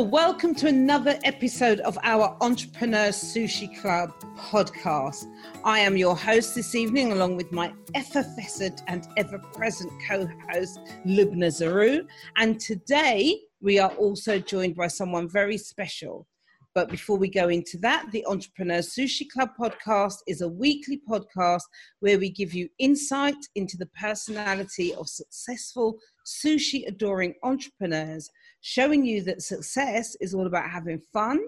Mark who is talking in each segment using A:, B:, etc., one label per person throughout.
A: Welcome to another episode of our Entrepreneur Sushi Club podcast. I am your host this evening, along with my effervescent and ever present co host, Lubna Zaru. And today we are also joined by someone very special. But before we go into that, the Entrepreneur Sushi Club podcast is a weekly podcast where we give you insight into the personality of successful sushi adoring entrepreneurs showing you that success is all about having fun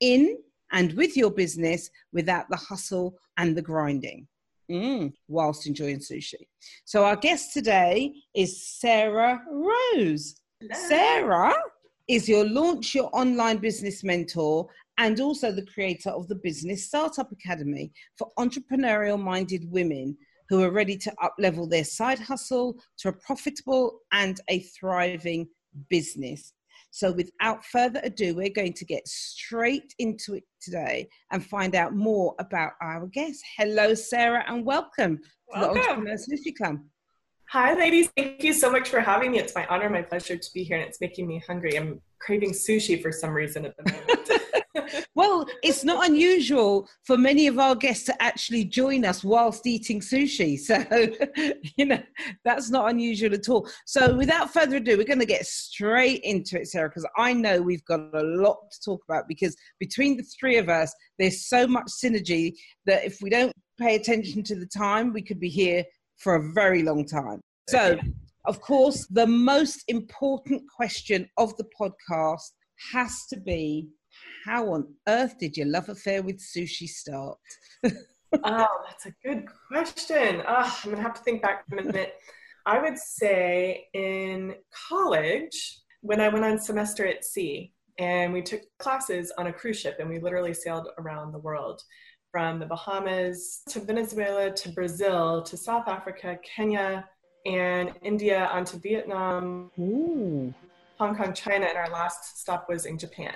A: in and with your business without the hustle and the grinding. Mm, whilst enjoying sushi. So, our guest today is Sarah Rose. Hello. Sarah is your launch your online business mentor and also the creator of the Business Startup Academy for entrepreneurial minded women who are ready to uplevel their side hustle to a profitable and a thriving business. So, without further ado, we're going to get straight into it today and find out more about our guest. Hello, Sarah, and welcome, welcome. to the Entrepreneur Sushi Club.
B: Hi, ladies. Thank you so much for having me. It's my honor, my pleasure to be here, and it's making me hungry. I'm craving sushi for some reason at the moment.
A: Well, it's not unusual for many of our guests to actually join us whilst eating sushi. So, you know, that's not unusual at all. So, without further ado, we're going to get straight into it, Sarah, because I know we've got a lot to talk about because between the three of us, there's so much synergy that if we don't pay attention to the time, we could be here for a very long time. So, of course, the most important question of the podcast has to be how on earth did your love affair with sushi start?
B: oh, that's a good question. Oh, I'm gonna have to think back a minute. I would say in college, when I went on semester at sea, and we took classes on a cruise ship, and we literally sailed around the world from the Bahamas to Venezuela to Brazil to South Africa, Kenya, and India onto Vietnam. Ooh. Hong Kong, China, and our last stop was in Japan.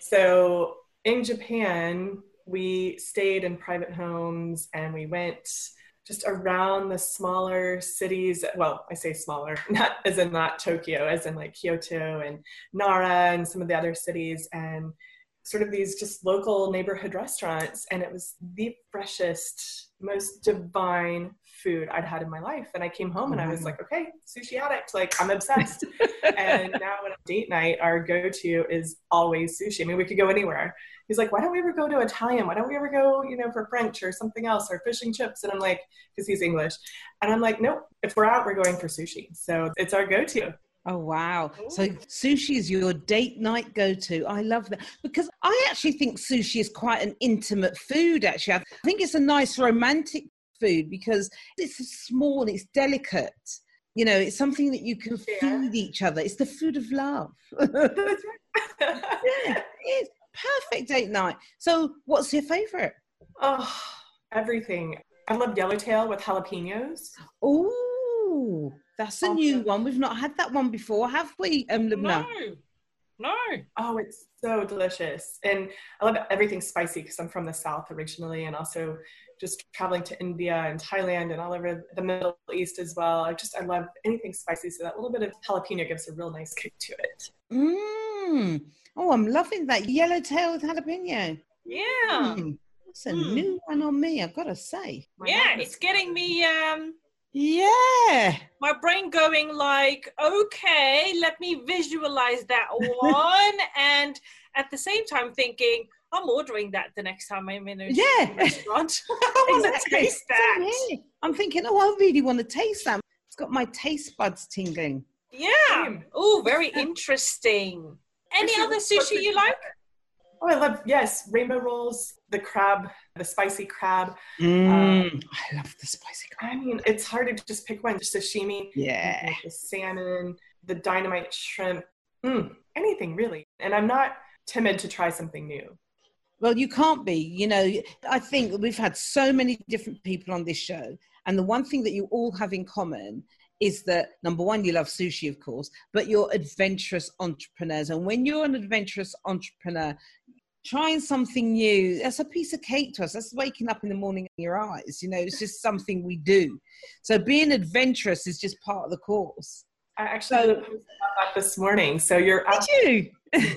B: So in Japan, we stayed in private homes and we went just around the smaller cities. Well, I say smaller, not as in not Tokyo, as in like Kyoto and Nara and some of the other cities, and sort of these just local neighborhood restaurants. And it was the freshest, most divine food I'd had in my life. And I came home and I was mm-hmm. like, okay, sushi addict, like I'm obsessed. and now when a date night, our go-to is always sushi. I mean, we could go anywhere. He's like, why don't we ever go to Italian? Why don't we ever go, you know, for French or something else or fish and chips? And I'm like, because he's English. And I'm like, nope, if we're out, we're going for sushi. So it's our go-to.
A: Oh wow! Ooh. So sushi is your date night go-to. I love that because I actually think sushi is quite an intimate food. Actually, I think it's a nice romantic food because it's small, it's delicate. You know, it's something that you can feed yeah. each other. It's the food of love. yeah, it's perfect date night. So, what's your favorite?
B: Oh, everything. I love yellowtail with jalapenos.
A: Oh, that's a new one. We've not had that one before, have we, um,
B: No. No. Oh, it's so delicious. And I love everything spicy because I'm from the South originally and also just traveling to India and Thailand and all over the Middle East as well. I just, I love anything spicy. So that little bit of jalapeno gives a real nice kick to it.
A: Mmm. Oh, I'm loving that yellowtail with jalapeno.
C: Yeah.
A: Mm. That's a mm. new one on me, I've got to say.
C: Yeah, it's getting me um
A: yeah.
C: My brain going like, okay, let me visualize that one. and at the same time thinking, I'm ordering that the next time I'm in a
A: yeah.
C: restaurant. I want exactly. to taste that.
A: I'm thinking, oh, I really want to taste that. It's got my taste buds tingling.
C: Yeah. Oh, very interesting. Any other sushi you like?
B: Oh, I love yes, rainbow rolls, the crab, the spicy crab.
A: Mm, um, I love the spicy crab.
B: I mean, it's hard to just pick one. Sashimi,
A: yeah,
B: the salmon, the dynamite shrimp, mm, anything really. And I'm not timid to try something new.
A: Well, you can't be. You know, I think we've had so many different people on this show, and the one thing that you all have in common is that number one, you love sushi, of course, but you're adventurous entrepreneurs. And when you're an adventurous entrepreneur, trying something new, that's a piece of cake to us. That's waking up in the morning in your eyes. You know, it's just something we do. So being adventurous is just part of the course.
B: I actually so, about that this morning. So you're
A: did you?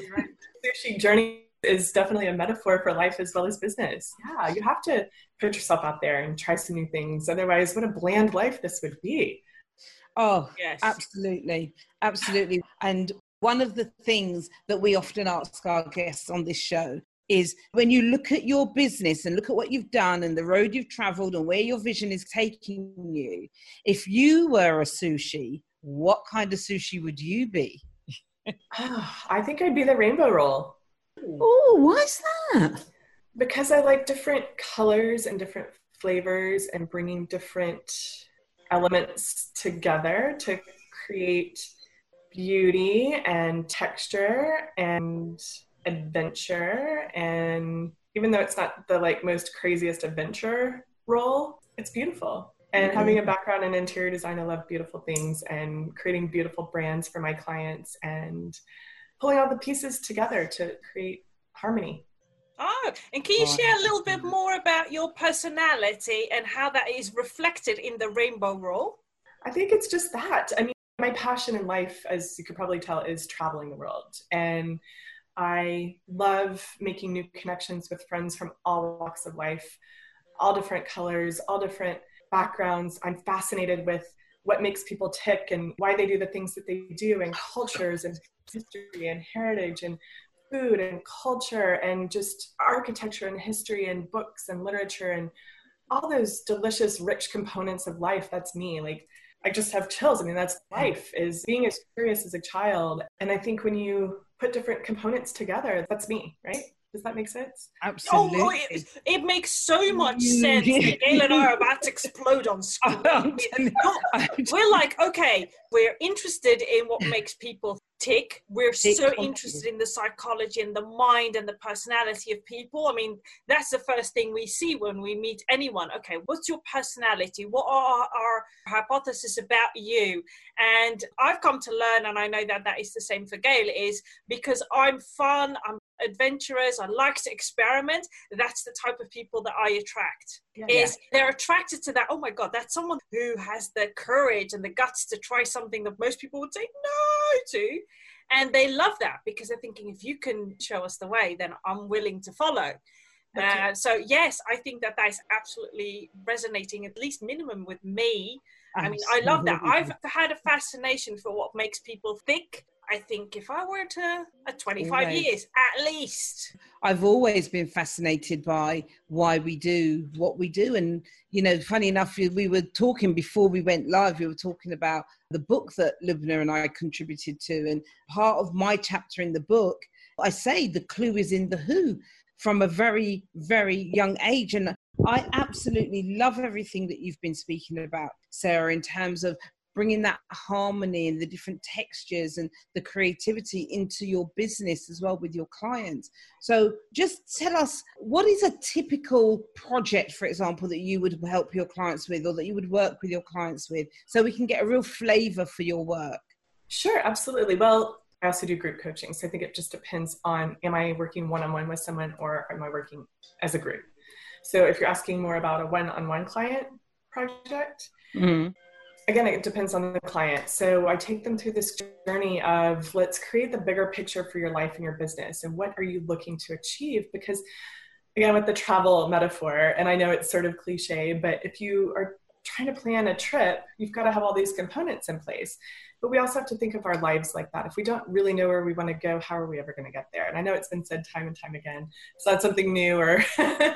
B: sushi journey is definitely a metaphor for life as well as business. Yeah, you have to put yourself out there and try some new things. Otherwise, what a bland life this would be.
A: Oh, yes. Absolutely. Absolutely. And one of the things that we often ask our guests on this show is when you look at your business and look at what you've done and the road you've traveled and where your vision is taking you, if you were a sushi, what kind of sushi would you be?
B: I think I'd be the rainbow roll.
A: Oh, why's that?
B: Because I like different colors and different flavors and bringing different elements together to create beauty and texture and adventure and even though it's not the like most craziest adventure roll it's beautiful and mm-hmm. having a background in interior design i love beautiful things and creating beautiful brands for my clients and pulling all the pieces together to create harmony
C: Oh, and can you share a little bit more about your personality and how that is reflected in the rainbow roll?
B: I think it's just that. I mean, my passion in life, as you could probably tell, is traveling the world. And I love making new connections with friends from all walks of life, all different colors, all different backgrounds. I'm fascinated with what makes people tick and why they do the things that they do, and cultures and history and heritage and food and culture and just architecture and history and books and literature and all those delicious, rich components of life. That's me. Like, I just have chills. I mean, that's life is being as curious as a child. And I think when you put different components together, that's me, right? Does that make sense?
A: Absolutely. Oh,
C: it, it makes so much sense. Gail and I are about to explode on screen. we're like, okay, we're interested in what makes people tick. We're tick so interested in the psychology and the mind and the personality of people. I mean, that's the first thing we see when we meet anyone. Okay, what's your personality? What are our hypotheses about you? And I've come to learn, and I know that that is the same for Gail, is because I'm fun, I'm adventurous, I like to experiment. That's the type of people that I attract. Yeah. Is they're attracted to that. Oh my God, that's someone who has the courage and the guts to try something that most people would say no to. And they love that because they're thinking, if you can show us the way, then I'm willing to follow. Uh, so yes, I think that that is absolutely resonating, at least minimum with me. I mean, I love that. I've had a fascination for what makes people think I think if I were to at 25 always. years at least.
A: I've always been fascinated by why we do what we do. And, you know, funny enough, we were talking before we went live, we were talking about the book that Lubna and I contributed to. And part of my chapter in the book, I say the clue is in the who from a very, very young age. And I absolutely love everything that you've been speaking about, Sarah, in terms of bringing that harmony and the different textures and the creativity into your business as well with your clients. So, just tell us what is a typical project, for example, that you would help your clients with or that you would work with your clients with so we can get a real flavor for your work?
B: Sure, absolutely. Well, I also do group coaching. So I think it just depends on am I working one on one with someone or am I working as a group? So if you're asking more about a one on one client project, mm-hmm again, it depends on the client. So I take them through this journey of let's create the bigger picture for your life and your business and what are you looking to achieve? Because again, with the travel metaphor, and I know it's sort of cliche, but if you are trying to plan a trip, you've got to have all these components in place. But we also have to think of our lives like that. If we don't really know where we want to go, how are we ever going to get there? And I know it's been said time and time again. It's not something new or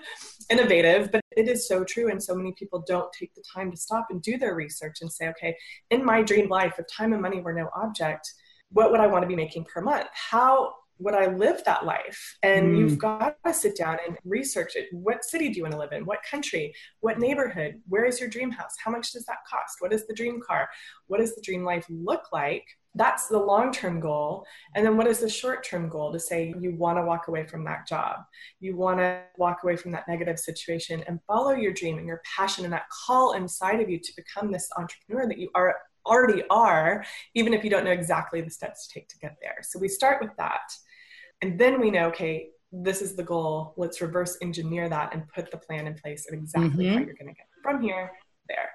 B: innovative, but it is so true. And so many people don't take the time to stop and do their research and say, okay, in my dream life, if time and money were no object, what would I want to be making per month? How would I live that life? And mm. you've got to sit down and research it. What city do you want to live in? What country? What neighborhood? Where is your dream house? How much does that cost? What is the dream car? What does the dream life look like? That's the long term goal. And then what is the short term goal to say you want to walk away from that job? You want to walk away from that negative situation and follow your dream and your passion and that call inside of you to become this entrepreneur that you are already are, even if you don't know exactly the steps to take to get there. So we start with that. And then we know, okay, this is the goal. Let's reverse engineer that and put the plan in place of exactly mm-hmm. how you're going to get from here there.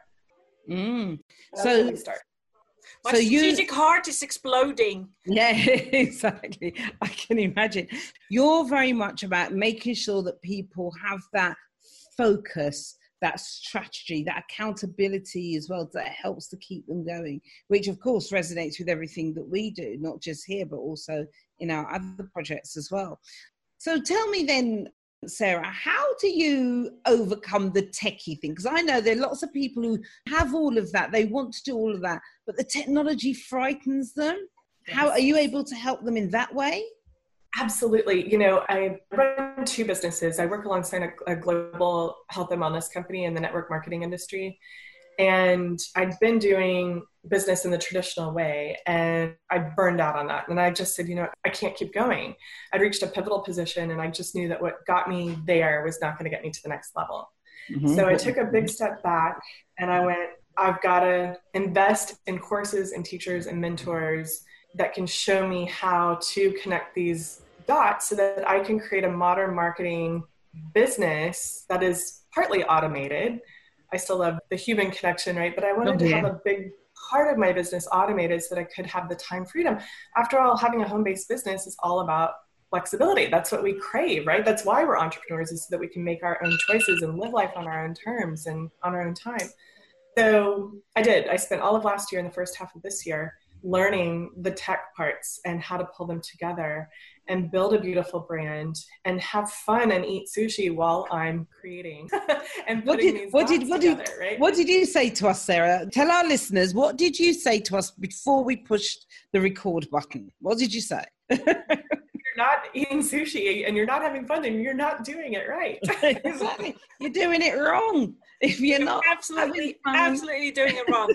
A: Mm. So
B: start.
C: My so strategic you, heart is exploding.
A: Yeah, exactly. I can imagine. You're very much about making sure that people have that focus that strategy, that accountability as well that helps to keep them going, which of course resonates with everything that we do, not just here, but also in our other projects as well. So tell me then, Sarah, how do you overcome the techie thing? Because I know there are lots of people who have all of that, they want to do all of that, but the technology frightens them. Yes. How are you able to help them in that way?
B: Absolutely. You know, I run two businesses. I work alongside a, a, global health and wellness company in the network marketing industry. And I'd been doing business in the traditional way and I burned out on that. And I just said, you know, I can't keep going. I'd reached a pivotal position and I just knew that what got me there was not going to get me to the next level. Mm-hmm. So I took a big step back and I went, I've got to invest in courses and teachers and mentors that can show me how to connect these dots so that I can create a modern marketing business that is partly automated. I still love the human connection, right? But I wanted oh, yeah. to have a big part of my business automated so that I could have the time freedom. After all, having a home based business is all about flexibility. That's what we crave, right? That's why we're entrepreneurs, is so that we can make our own choices and live life on our own terms and on our own time. So I did. I spent all of last year and the first half of this year learning the tech parts and how to pull them together and build a beautiful brand and have fun and eat sushi while I'm creating and what did, what did, what together,
A: did,
B: right?
A: What did you say to us, Sarah? Tell our listeners, what did you say to us before we pushed the record button? What did you say?
B: you're not eating sushi and you're not having fun and you're not doing it right.
A: exactly. You're doing it wrong if you're, you're not
C: absolutely absolutely doing it wrong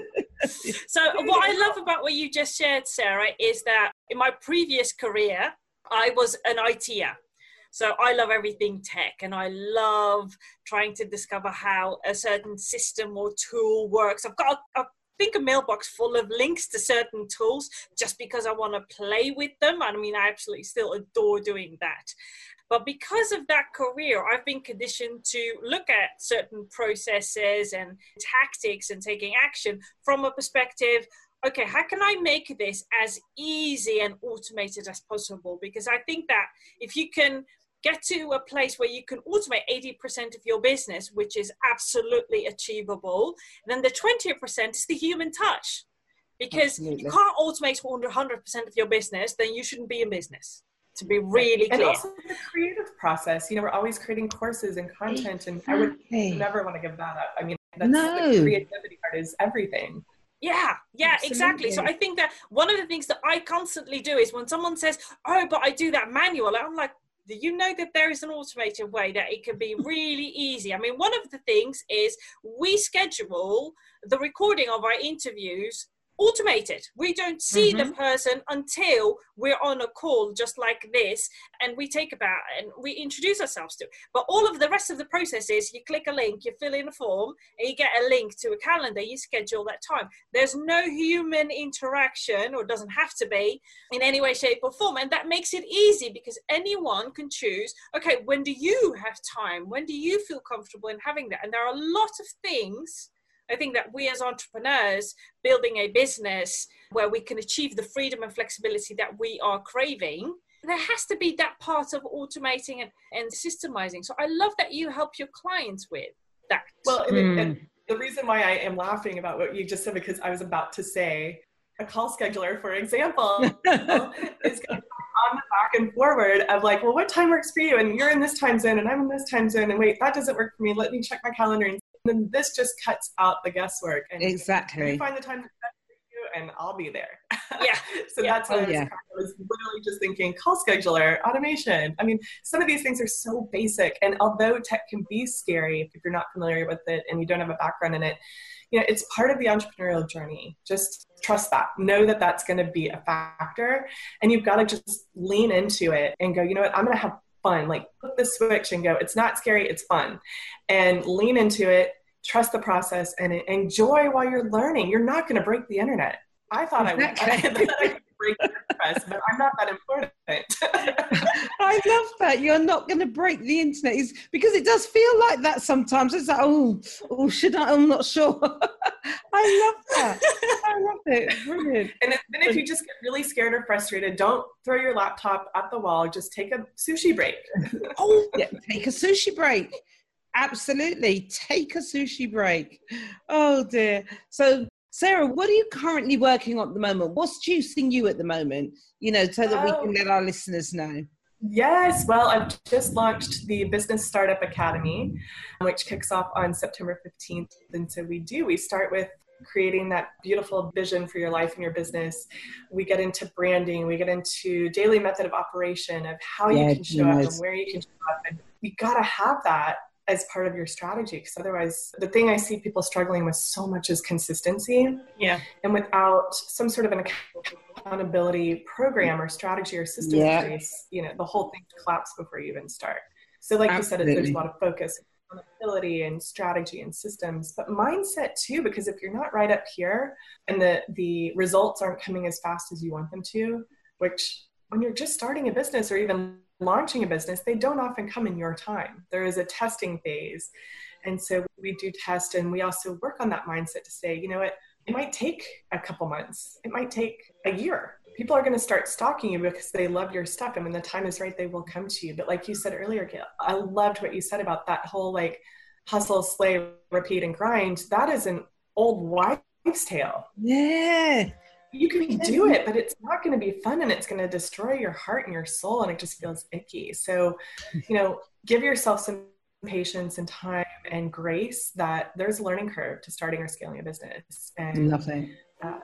C: so what i love about what you just shared sarah is that in my previous career i was an iter so i love everything tech and i love trying to discover how a certain system or tool works i've got a, a think a mailbox full of links to certain tools just because I want to play with them. I mean, I absolutely still adore doing that. But because of that career, I've been conditioned to look at certain processes and tactics and taking action from a perspective okay, how can I make this as easy and automated as possible? Because I think that if you can get to a place where you can automate 80% of your business, which is absolutely achievable, then the 20% is the human touch. Because Absolutely. you can't automate 100% of your business, then you shouldn't be in business to be really clear.
B: And also the creative process. You know, we're always creating courses and content, and I would never want to give that up. I mean, that's no. the creativity part is everything.
C: Yeah, yeah, Absolutely. exactly. So I think that one of the things that I constantly do is when someone says, "Oh, but I do that manual," I'm like, do you know that there is an automated way that it can be really easy? I mean, one of the things is we schedule the recording of our interviews automated. We don't see mm-hmm. the person until we're on a call just like this and we take about and we introduce ourselves to. But all of the rest of the process is you click a link, you fill in a form, and you get a link to a calendar, you schedule that time. There's no human interaction or doesn't have to be in any way, shape, or form. And that makes it easy because anyone can choose, okay, when do you have time? When do you feel comfortable in having that? And there are a lot of things I think that we as entrepreneurs building a business where we can achieve the freedom and flexibility that we are craving, there has to be that part of automating and, and systemizing. So I love that you help your clients with that.
B: Well, mm. and the reason why I am laughing about what you just said, because I was about to say a call scheduler, for example, is going on the back and forward of like, well, what time works for you? And you're in this time zone and I'm in this time zone. And wait, that doesn't work for me. Let me check my calendar and then this just cuts out the guesswork. And
A: exactly.
B: You find the time to you and I'll be there.
C: Yeah.
B: so
C: yeah.
B: that's what oh, I, was, yeah. I was literally just thinking call scheduler, automation. I mean, some of these things are so basic. And although tech can be scary if you're not familiar with it and you don't have a background in it, you know, it's part of the entrepreneurial journey. Just trust that. Know that that's going to be a factor. And you've got to just lean into it and go, you know what, I'm going to have fun. Like put the switch and go, it's not scary, it's fun. And lean into it, trust the process, and enjoy while you're learning. You're not going to break the internet. I thought. I would. I, break press, but I'm not that important.
A: I love that. You're not going to break the internet it's, because it does feel like that sometimes. It's like, oh, oh, should I? I'm not sure. I love that. I love it. Brilliant.
B: And then if you just get really scared or frustrated, don't throw your laptop at the wall. Just take a sushi break.
A: oh, yeah, take a sushi break. Absolutely. Take a sushi break. Oh dear. So Sarah, what are you currently working on at the moment? What's juicing you at the moment? You know, so that we oh. can let our listeners know.
B: Yes, well, I've just launched the Business Startup Academy, which kicks off on September 15th. And so we do, we start with creating that beautiful vision for your life and your business. We get into branding, we get into daily method of operation of how yeah, you can show nice. up and where you can show up. And you got to have that as part of your strategy because otherwise the thing i see people struggling with so much is consistency
C: yeah
B: and without some sort of an accountability program or strategy or system yeah. in place you know the whole thing collapses before you even start so like Absolutely. you said there's a lot of focus accountability and strategy and systems but mindset too because if you're not right up here and the the results aren't coming as fast as you want them to which when you're just starting a business or even launching a business, they don't often come in your time. There is a testing phase. And so we do test and we also work on that mindset to say, you know what, it might take a couple months, it might take a year. People are going to start stalking you because they love your stuff. And when the time is right, they will come to you. But like you said earlier, Gail, I loved what you said about that whole like hustle, slay, repeat, and grind. That is an old wives' tale.
A: Yeah
B: you can do it, but it's not going to be fun and it's going to destroy your heart and your soul and it just feels icky. So, you know, give yourself some patience and time and grace that there's a learning curve to starting or scaling a business. And
A: Nothing.
B: Uh,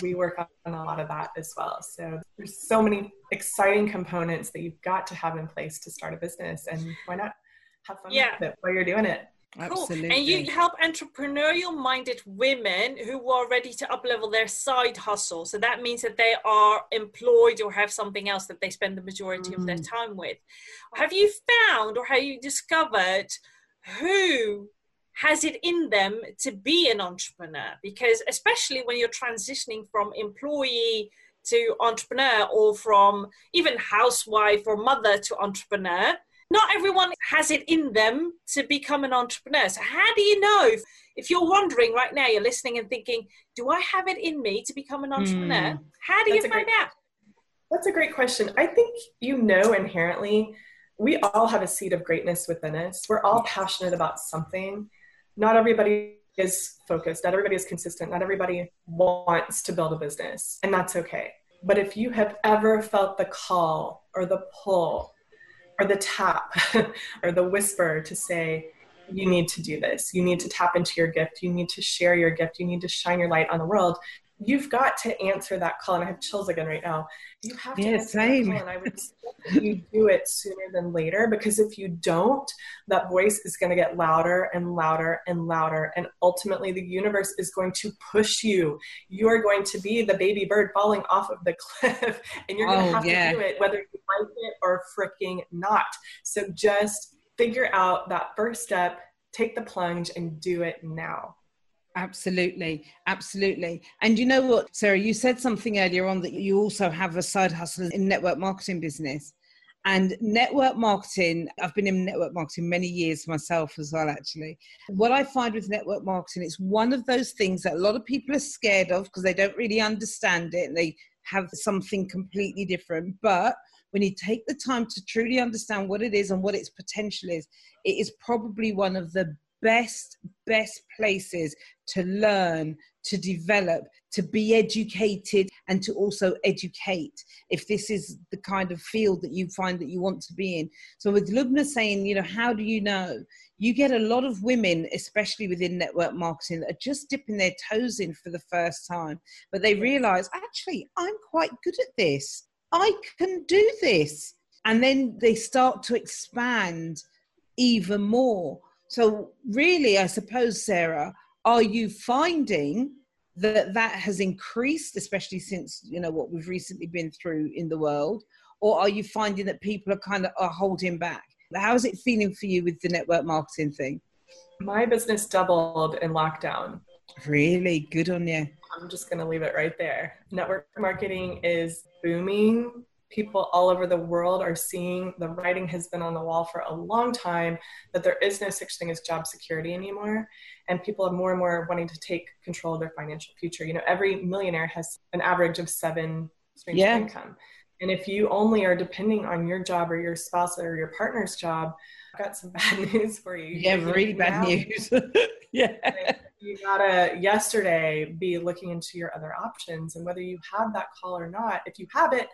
B: we work on a lot of that as well. So there's so many exciting components that you've got to have in place to start a business and why not have fun yeah. with it while you're doing it.
C: Absolutely. Cool. And you help entrepreneurial minded women who are ready to uplevel their side hustle. So that means that they are employed or have something else that they spend the majority mm. of their mm. time with. Have you found or have you discovered who has it in them to be an entrepreneur? Because especially when you're transitioning from employee to entrepreneur or from even housewife or mother to entrepreneur, not everyone has it in them to become an entrepreneur. So, how do you know if, if you're wondering right now, you're listening and thinking, do I have it in me to become an entrepreneur? Mm. How do That's you find great, out?
B: That's a great question. I think you know inherently, we all have a seed of greatness within us. We're all passionate about something. Not everybody is focused, not everybody is consistent, not everybody wants to build a business, and that's okay. But if you have ever felt the call or the pull or the tap or the whisper to say, you need to do this. You need to tap into your gift. You need to share your gift. You need to shine your light on the world you've got to answer that call. And I have chills again right now. You have to
A: yeah,
B: answer
A: same.
B: that call. And I would you do it sooner than later because if you don't, that voice is going to get louder and louder and louder. And ultimately, the universe is going to push you. You are going to be the baby bird falling off of the cliff, and you're going to oh, have yeah. to do it whether you like it or freaking not. So just figure out that first step, take the plunge, and do it now.
A: Absolutely, absolutely. And you know what, Sarah, you said something earlier on that you also have a side hustle in network marketing business. And network marketing, I've been in network marketing many years myself as well, actually. What I find with network marketing, it's one of those things that a lot of people are scared of because they don't really understand it and they have something completely different. But when you take the time to truly understand what it is and what its potential is, it is probably one of the best, best places to learn, to develop, to be educated, and to also educate if this is the kind of field that you find that you want to be in. So, with Lubna saying, you know, how do you know? You get a lot of women, especially within network marketing, that are just dipping their toes in for the first time, but they realize, actually, I'm quite good at this. I can do this. And then they start to expand even more. So, really, I suppose, Sarah, are you finding that that has increased, especially since you know what we've recently been through in the world, or are you finding that people are kind of are holding back? How is it feeling for you with the network marketing thing?
B: My business doubled in lockdown.
A: Really good on you.
B: I'm just going to leave it right there. Network marketing is booming people all over the world are seeing the writing has been on the wall for a long time that there is no such thing as job security anymore. And people are more and more wanting to take control of their financial future. You know every millionaire has an average of seven streams yeah. of income. And if you only are depending on your job or your spouse or your partner's job i've got some bad news for you.
A: Yeah really bad news. Yeah.
B: You gotta yesterday be looking into your other options. And whether you have that call or not if you have it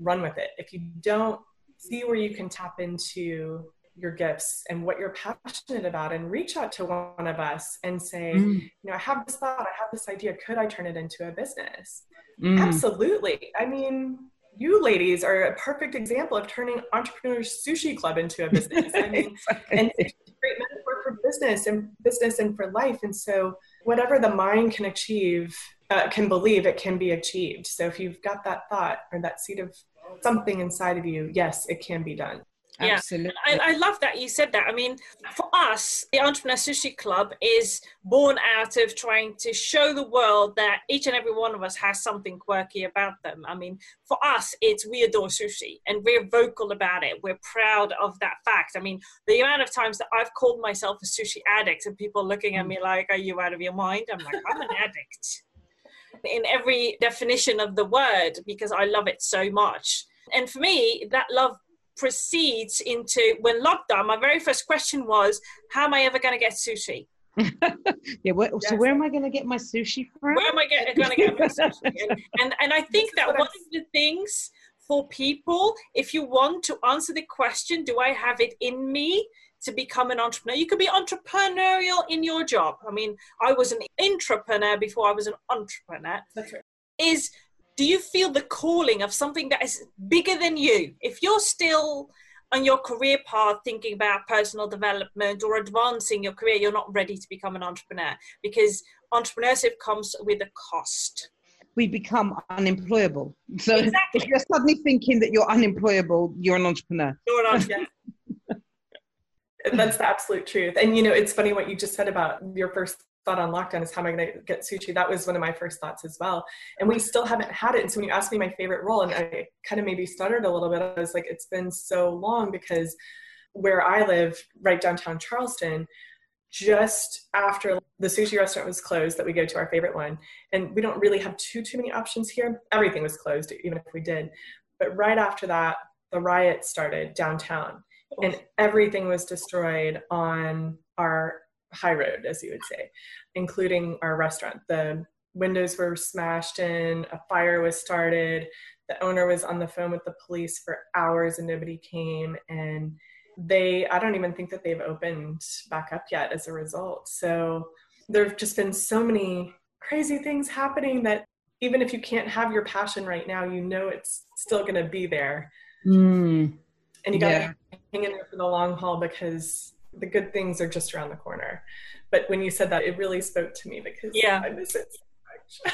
B: run with it. If you don't, see where you can tap into your gifts and what you're passionate about and reach out to one of us and say, mm. you know, I have this thought, I have this idea, could I turn it into a business? Mm. Absolutely. I mean, you ladies are a perfect example of turning entrepreneur sushi club into a business. I mean, and it's a great metaphor for business and business and for life. And so whatever the mind can achieve, uh, can believe it can be achieved. So if you've got that thought or that seed of something inside of you, yes, it can be done.
C: Yeah, Absolutely. I, I love that you said that. I mean, for us, the Entrepreneur Sushi Club is born out of trying to show the world that each and every one of us has something quirky about them. I mean, for us, it's we adore sushi and we're vocal about it. We're proud of that fact. I mean, the amount of times that I've called myself a sushi addict and people looking at mm. me like, Are you out of your mind? I'm like, I'm an addict in every definition of the word because I love it so much. And for me, that love proceeds into when lockdown, my very first question was, How am I ever going to get sushi?
A: yeah, where, yes. so where am I going to get my sushi from?
C: Where am I going to get my sushi? And, and, and I think that one of the things for people, if you want to answer the question, do I have it in me? to become an entrepreneur. You could be entrepreneurial in your job. I mean, I was an entrepreneur before I was an entrepreneur.
B: Right.
C: Is do you feel the calling of something that is bigger than you? If you're still on your career path thinking about personal development or advancing your career, you're not ready to become an entrepreneur because entrepreneurship comes with a cost.
A: We become unemployable. So exactly. if you're suddenly thinking that you're unemployable, you're an entrepreneur.
C: You're an entrepreneur.
B: That's the absolute truth. And you know, it's funny what you just said about your first thought on lockdown is how am I going to get sushi? That was one of my first thoughts as well. And we still haven't had it. And so when you asked me my favorite roll, and I kind of maybe stuttered a little bit, I was like, it's been so long because where I live, right downtown Charleston, just after the sushi restaurant was closed that we go to our favorite one. And we don't really have too too many options here. Everything was closed even if we did. But right after that the riot started downtown. And everything was destroyed on our high road, as you would say, including our restaurant. The windows were smashed in, a fire was started, the owner was on the phone with the police for hours and nobody came. And they, I don't even think that they've opened back up yet as a result. So there have just been so many crazy things happening that even if you can't have your passion right now, you know it's still going to be there.
A: Mm
B: and you got to yeah. hang in there for the long haul because the good things are just around the corner. But when you said that, it really spoke to me because yeah. I miss it so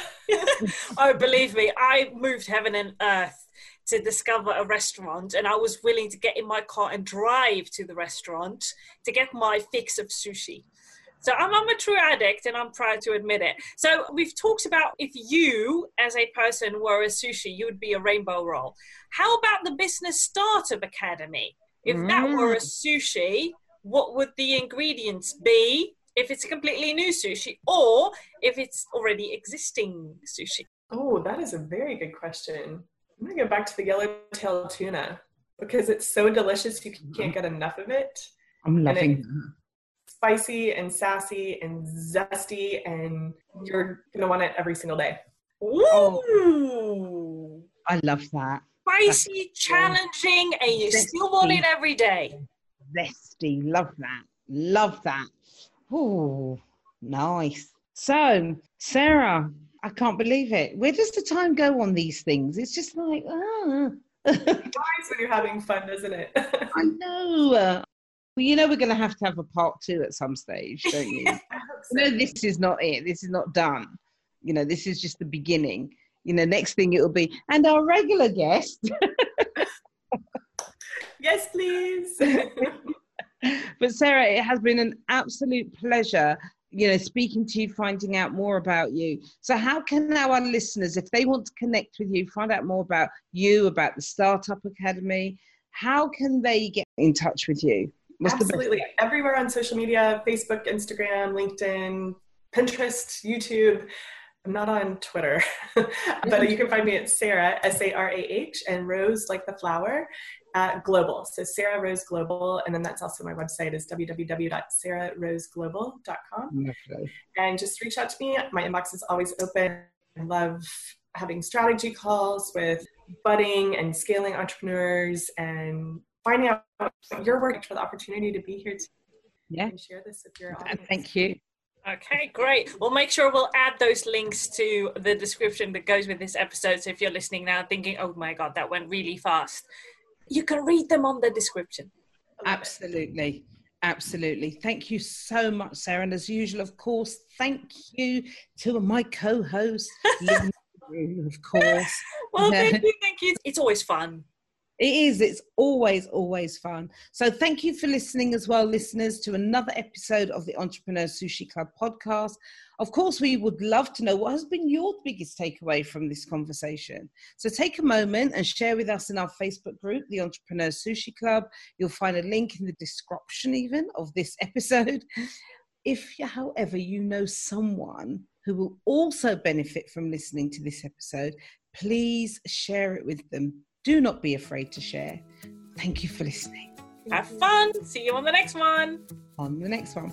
C: much. oh, believe me, I moved heaven and earth to discover a restaurant and I was willing to get in my car and drive to the restaurant to get my fix of sushi. So I'm, I'm a true addict and I'm proud to admit it. So we've talked about if you, as a person, were a sushi, you would be a rainbow roll. How about the Business Startup Academy? If mm. that were a sushi, what would the ingredients be? If it's a completely new sushi, or if it's already existing sushi?
B: Oh, that is a very good question. I'm gonna go back to the yellowtail tuna because it's so delicious you can't get enough of it.
A: I'm loving it,
B: spicy and sassy and zesty, and you're gonna want it every single day. Oh.
C: Ooh,
A: oh, I love that.
C: Spicy, That's challenging, and you zesty. still want it every day.
A: Zesty, love that. Love that. Oh, nice. So, Sarah, I can't believe it. Where does the time go on these things? It's just like, ah.
B: nice when you're having fun, doesn't it?
A: I know. Well, you know we're going to have to have a part two at some stage, don't you? no, this is not it. This is not done. You know, this is just the beginning. You know, next thing it will be, and our regular guest.
B: yes, please.
A: but Sarah, it has been an absolute pleasure you know, speaking to you, finding out more about you. So, how can our listeners, if they want to connect with you, find out more about you, about the Startup Academy, how can they get in touch with you?
B: What's Absolutely. Everywhere on social media Facebook, Instagram, LinkedIn, Pinterest, YouTube. I'm not on Twitter, but you can find me at Sarah, S A R A H, and Rose, like the flower, at Global. So Sarah Rose Global, and then that's also my website is www.sarahroseglobal.com. Okay. And just reach out to me. My inbox is always open. I love having strategy calls with budding and scaling entrepreneurs and finding out your work for the opportunity to be here to
A: yeah.
B: share this with your audience.
A: Thank you.
C: Okay, great. We'll make sure we'll add those links to the description that goes with this episode. So if you're listening now thinking, oh my God, that went really fast, you can read them on the description.
A: Absolutely. Absolutely. Thank you so much, Sarah. And as usual, of course, thank you to my co host, of course.
C: well, thank you. Thank you. It's always fun.
A: It is. It's always, always fun. So, thank you for listening as well, listeners, to another episode of the Entrepreneur Sushi Club podcast. Of course, we would love to know what has been your biggest takeaway from this conversation. So, take a moment and share with us in our Facebook group, the Entrepreneur Sushi Club. You'll find a link in the description, even of this episode. If, however, you know someone who will also benefit from listening to this episode, please share it with them do not be afraid to share. Thank you for listening.
C: Have fun. See you on the next one.
A: On the next one.